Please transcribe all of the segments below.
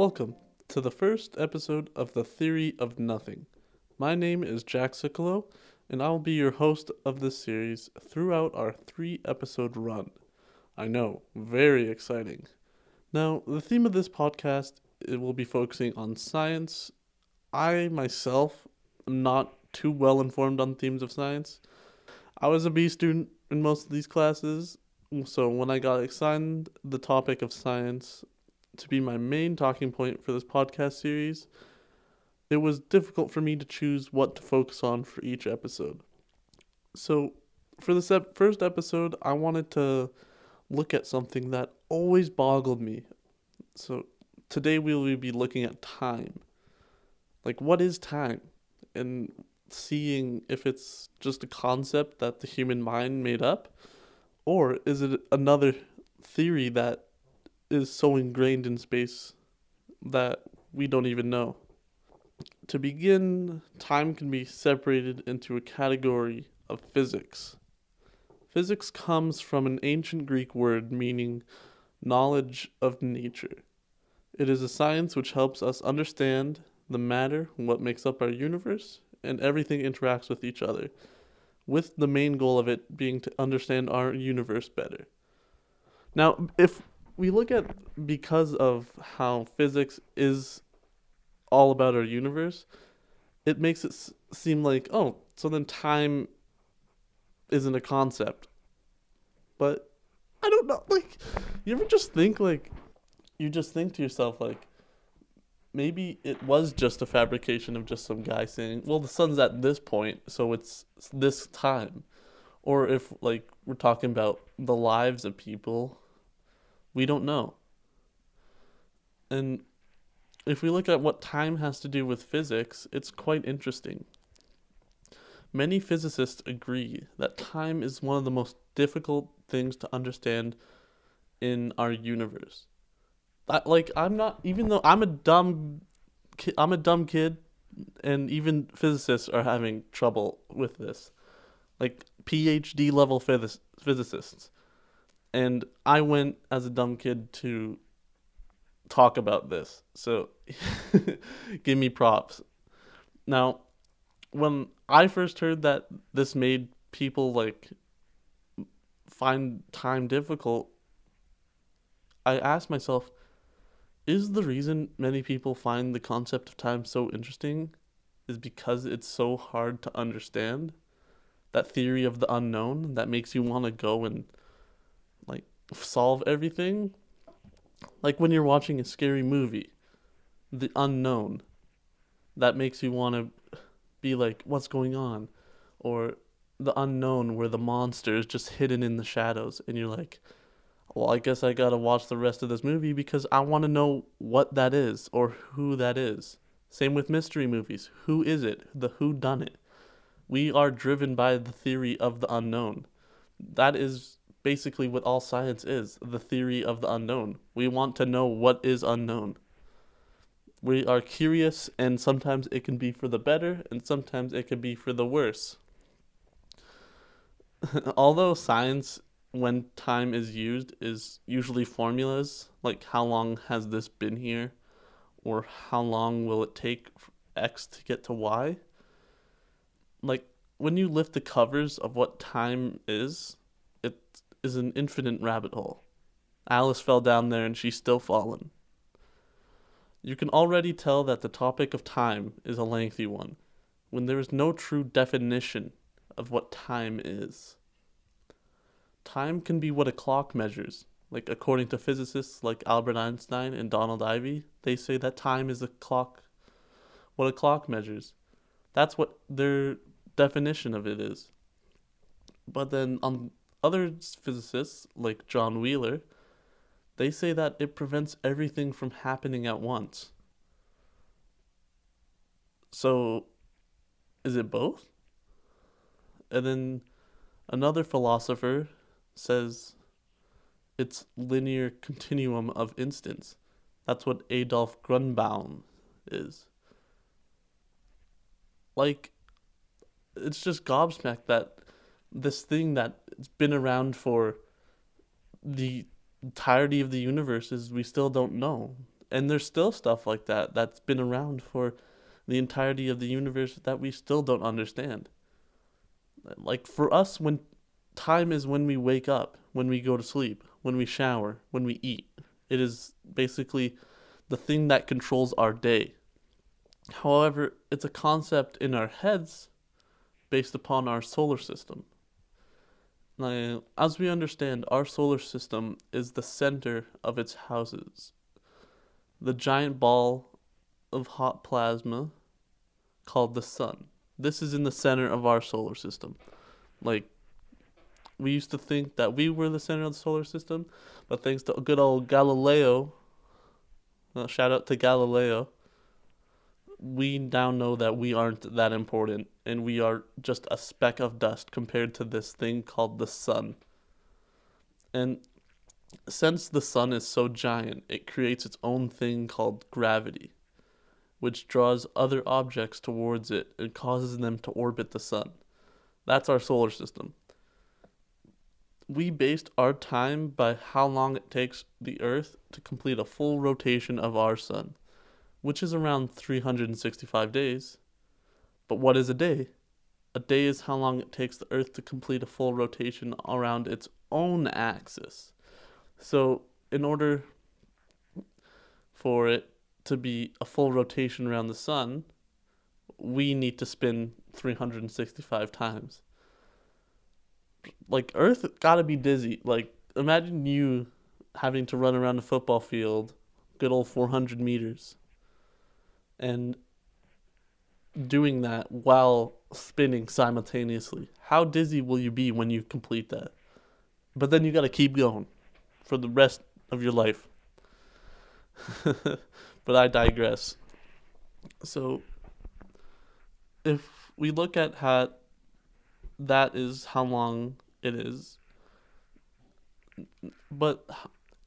Welcome to the first episode of The Theory of Nothing. My name is Jack Sicolo, and I will be your host of this series throughout our three episode run. I know, very exciting. Now, the theme of this podcast it will be focusing on science. I myself am not too well informed on themes of science. I was a B student in most of these classes, so when I got assigned the topic of science to be my main talking point for this podcast series, it was difficult for me to choose what to focus on for each episode. So, for this ep- first episode, I wanted to look at something that always boggled me. So, today we will be looking at time. Like, what is time? And seeing if it's just a concept that the human mind made up, or is it another theory that is so ingrained in space that we don't even know. To begin, time can be separated into a category of physics. Physics comes from an ancient Greek word meaning knowledge of nature. It is a science which helps us understand the matter, what makes up our universe, and everything interacts with each other, with the main goal of it being to understand our universe better. Now, if we look at because of how physics is all about our universe, it makes it s- seem like, oh, so then time isn't a concept. But I don't know. Like, you ever just think, like, you just think to yourself, like, maybe it was just a fabrication of just some guy saying, well, the sun's at this point, so it's this time. Or if, like, we're talking about the lives of people, we don't know. And if we look at what time has to do with physics, it's quite interesting. Many physicists agree that time is one of the most difficult things to understand in our universe. I, like I'm not even though I'm a dumb ki- I'm a dumb kid and even physicists are having trouble with this. Like PhD level phys- physicists. And I went as a dumb kid to talk about this. So give me props. Now, when I first heard that this made people like find time difficult, I asked myself, is the reason many people find the concept of time so interesting is because it's so hard to understand? That theory of the unknown that makes you want to go and solve everything? Like when you're watching a scary movie, the unknown that makes you want to be like, what's going on? Or the unknown where the monster is just hidden in the shadows and you're like, well, I guess I gotta watch the rest of this movie because I want to know what that is or who that is. Same with mystery movies. Who is it? The who done it? We are driven by the theory of the unknown. That is basically what all science is the theory of the unknown. We want to know what is unknown. We are curious, and sometimes it can be for the better, and sometimes it can be for the worse. Although science, when time is used, is usually formulas like how long has this been here, or how long will it take X to get to Y. Like when you lift the covers of what time is, it is an infinite rabbit hole. Alice fell down there and she's still fallen. You can already tell that the topic of time is a lengthy one, when there is no true definition of what time is. Time can be what a clock measures. Like according to physicists like Albert Einstein and Donald Ivey, they say that time is a clock what a clock measures. That's what their definition of it is. But then on other physicists like John Wheeler, they say that it prevents everything from happening at once. So, is it both? And then another philosopher says it's linear continuum of instants. That's what Adolf Grunbaum is. Like, it's just gobsmacked that this thing that's been around for the entirety of the universe is we still don't know. and there's still stuff like that that's been around for the entirety of the universe that we still don't understand. Like for us, when time is when we wake up, when we go to sleep, when we shower, when we eat. It is basically the thing that controls our day. However, it's a concept in our heads based upon our solar system. Now, as we understand, our solar system is the center of its houses. The giant ball of hot plasma called the sun. This is in the center of our solar system. Like, we used to think that we were the center of the solar system, but thanks to good old Galileo, uh, shout out to Galileo, we now know that we aren't that important and we are just a speck of dust compared to this thing called the sun. And since the sun is so giant, it creates its own thing called gravity, which draws other objects towards it and causes them to orbit the sun. That's our solar system. We based our time by how long it takes the Earth to complete a full rotation of our sun which is around 365 days. But what is a day? A day is how long it takes the Earth to complete a full rotation around its own axis. So, in order for it to be a full rotation around the sun, we need to spin 365 times. Like, Earth gotta be dizzy. Like, imagine you having to run around a football field, good old 400 meters and doing that while spinning simultaneously. How dizzy will you be when you complete that? But then you got to keep going for the rest of your life. but I digress. So if we look at how that is how long it is but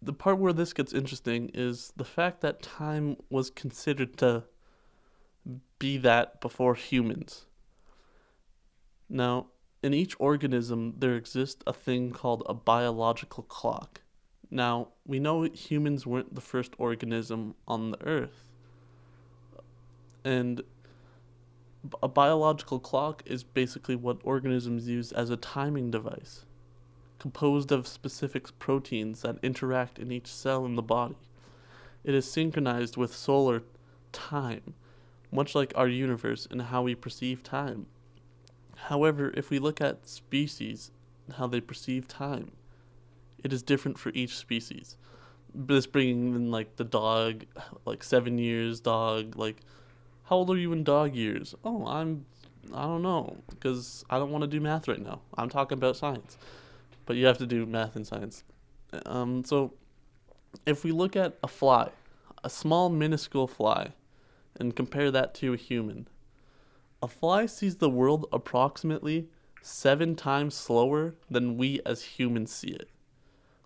the part where this gets interesting is the fact that time was considered to be that before humans. Now, in each organism, there exists a thing called a biological clock. Now, we know humans weren't the first organism on the earth. And a biological clock is basically what organisms use as a timing device, composed of specific proteins that interact in each cell in the body. It is synchronized with solar time much like our universe and how we perceive time. However, if we look at species and how they perceive time, it is different for each species. This bringing in like the dog, like seven years dog, like how old are you in dog years? Oh, I'm, I don't know, because I don't want to do math right now. I'm talking about science, but you have to do math and science. Um, so if we look at a fly, a small minuscule fly, and compare that to a human. A fly sees the world approximately seven times slower than we as humans see it,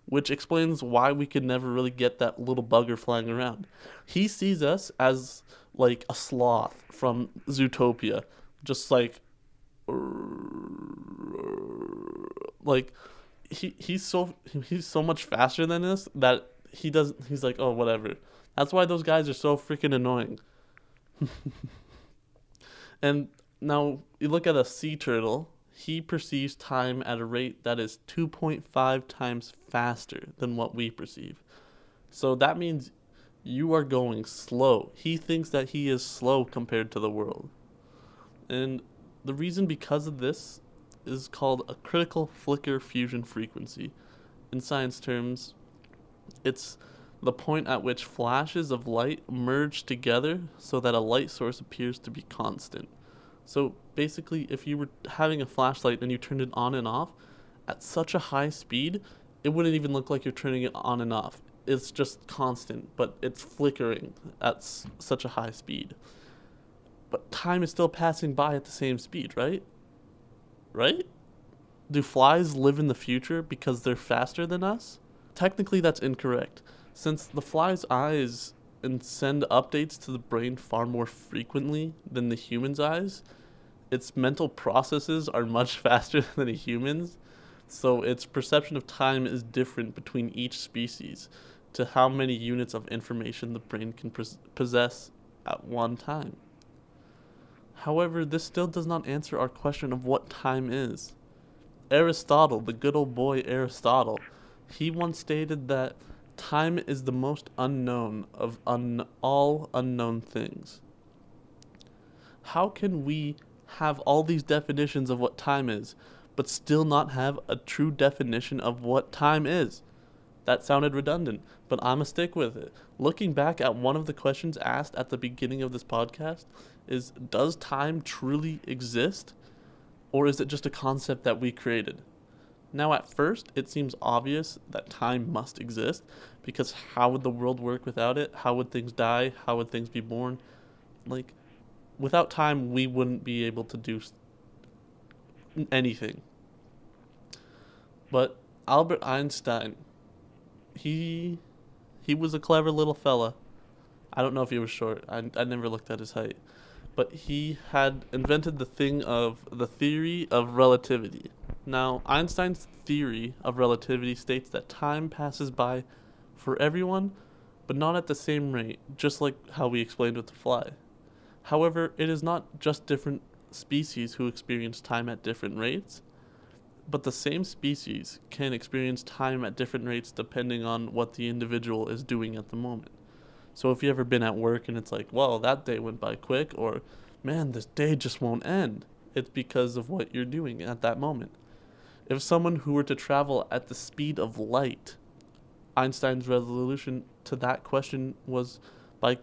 which explains why we could never really get that little bugger flying around. He sees us as like a sloth from Zootopia, just like like he he's so he's so much faster than us that he does he's like oh whatever. That's why those guys are so freaking annoying. and now you look at a sea turtle, he perceives time at a rate that is 2.5 times faster than what we perceive. So that means you are going slow. He thinks that he is slow compared to the world. And the reason because of this is called a critical flicker fusion frequency. In science terms, it's the point at which flashes of light merge together so that a light source appears to be constant. So basically, if you were having a flashlight and you turned it on and off at such a high speed, it wouldn't even look like you're turning it on and off. It's just constant, but it's flickering at s- such a high speed. But time is still passing by at the same speed, right? Right? Do flies live in the future because they're faster than us? Technically, that's incorrect since the fly's eyes and send updates to the brain far more frequently than the human's eyes, its mental processes are much faster than a human's, so its perception of time is different between each species. to how many units of information the brain can pos- possess at one time. However, this still does not answer our question of what time is. Aristotle, the good old boy Aristotle, he once stated that time is the most unknown of un- all unknown things. How can we have all these definitions of what time is, but still not have a true definition of what time is? That sounded redundant, but I'm a stick with it. Looking back at one of the questions asked at the beginning of this podcast is does time truly exist or is it just a concept that we created? Now at first it seems obvious that time must exist because how would the world work without it? How would things die? How would things be born? Like without time we wouldn't be able to do anything. But Albert Einstein he he was a clever little fella. I don't know if he was short. I, I never looked at his height. But he had invented the thing of the theory of relativity. Now, Einstein's theory of relativity states that time passes by for everyone, but not at the same rate, just like how we explained with the fly. However, it is not just different species who experience time at different rates, but the same species can experience time at different rates depending on what the individual is doing at the moment. So if you've ever been at work and it's like, well, that day went by quick, or man, this day just won't end, it's because of what you're doing at that moment. If someone who were to travel at the speed of light, Einstein's resolution to that question was by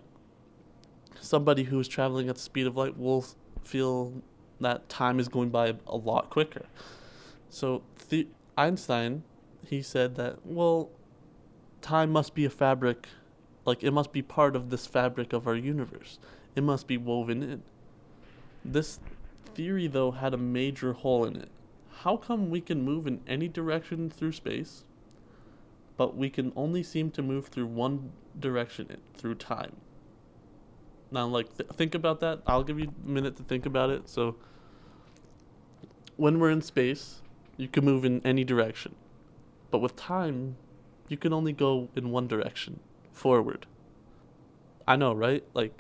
somebody who is traveling at the speed of light will feel that time is going by a lot quicker. So the- Einstein, he said that well, time must be a fabric, like it must be part of this fabric of our universe. It must be woven in. This theory though had a major hole in it. How come we can move in any direction through space, but we can only seem to move through one direction through time? Now, like, th- think about that. I'll give you a minute to think about it. So, when we're in space, you can move in any direction. But with time, you can only go in one direction forward. I know, right? Like,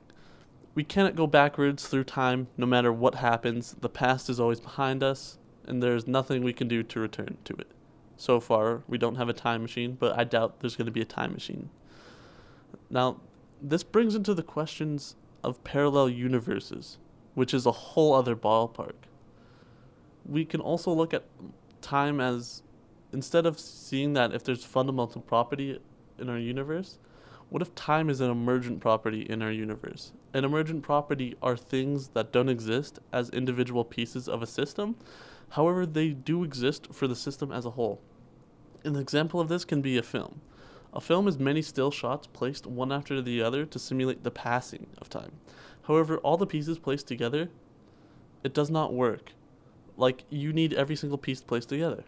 we cannot go backwards through time no matter what happens. The past is always behind us, and there's nothing we can do to return to it. So far, we don't have a time machine, but I doubt there's going to be a time machine. Now, this brings into the questions of parallel universes, which is a whole other ballpark. We can also look at time as instead of seeing that if there's fundamental property in our universe, what if time is an emergent property in our universe? An emergent property are things that don't exist as individual pieces of a system, however, they do exist for the system as a whole. An example of this can be a film. A film is many still shots placed one after the other to simulate the passing of time. However, all the pieces placed together, it does not work. Like, you need every single piece placed together.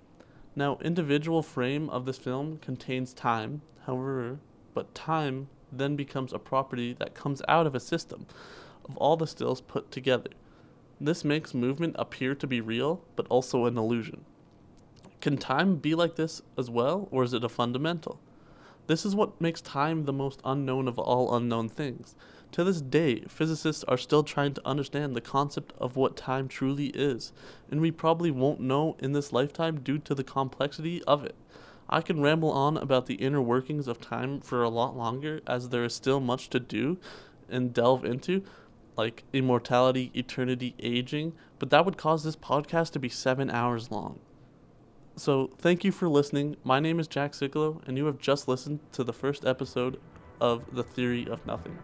Now, individual frame of this film contains time, however, but time then becomes a property that comes out of a system of all the stills put together. This makes movement appear to be real, but also an illusion. Can time be like this as well, or is it a fundamental? This is what makes time the most unknown of all unknown things. To this day, physicists are still trying to understand the concept of what time truly is, and we probably won't know in this lifetime due to the complexity of it. I can ramble on about the inner workings of time for a lot longer, as there is still much to do and delve into, like immortality, eternity, aging, but that would cause this podcast to be seven hours long. So, thank you for listening. My name is Jack Sicolo, and you have just listened to the first episode of The Theory of Nothing.